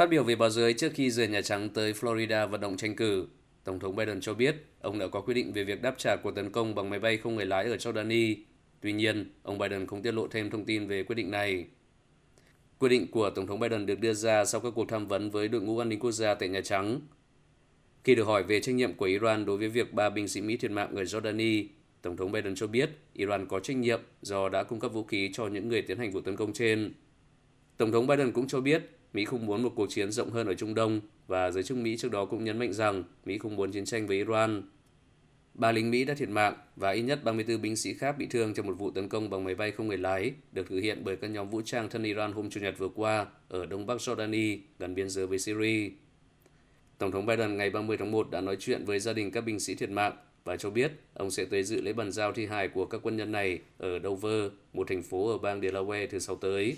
Phát biểu về báo giới trước khi rời Nhà Trắng tới Florida vận động tranh cử, Tổng thống Biden cho biết ông đã có quyết định về việc đáp trả cuộc tấn công bằng máy bay không người lái ở Jordani. Tuy nhiên, ông Biden không tiết lộ thêm thông tin về quyết định này. Quyết định của Tổng thống Biden được đưa ra sau các cuộc tham vấn với đội ngũ an ninh quốc gia tại Nhà Trắng. Khi được hỏi về trách nhiệm của Iran đối với việc ba binh sĩ Mỹ thiệt mạng ở Jordani, Tổng thống Biden cho biết Iran có trách nhiệm do đã cung cấp vũ khí cho những người tiến hành vụ tấn công trên. Tổng thống Biden cũng cho biết Mỹ không muốn một cuộc chiến rộng hơn ở Trung Đông và giới chức Mỹ trước đó cũng nhấn mạnh rằng Mỹ không muốn chiến tranh với Iran. Ba lính Mỹ đã thiệt mạng và ít nhất 34 binh sĩ khác bị thương trong một vụ tấn công bằng máy bay không người lái được thực hiện bởi các nhóm vũ trang thân Iran hôm Chủ nhật vừa qua ở đông bắc Jordani, gần biên giới với Syria. Tổng thống Biden ngày 30 tháng 1 đã nói chuyện với gia đình các binh sĩ thiệt mạng và cho biết ông sẽ tới dự lễ bàn giao thi hài của các quân nhân này ở Dover, một thành phố ở bang Delaware thứ sáu tới.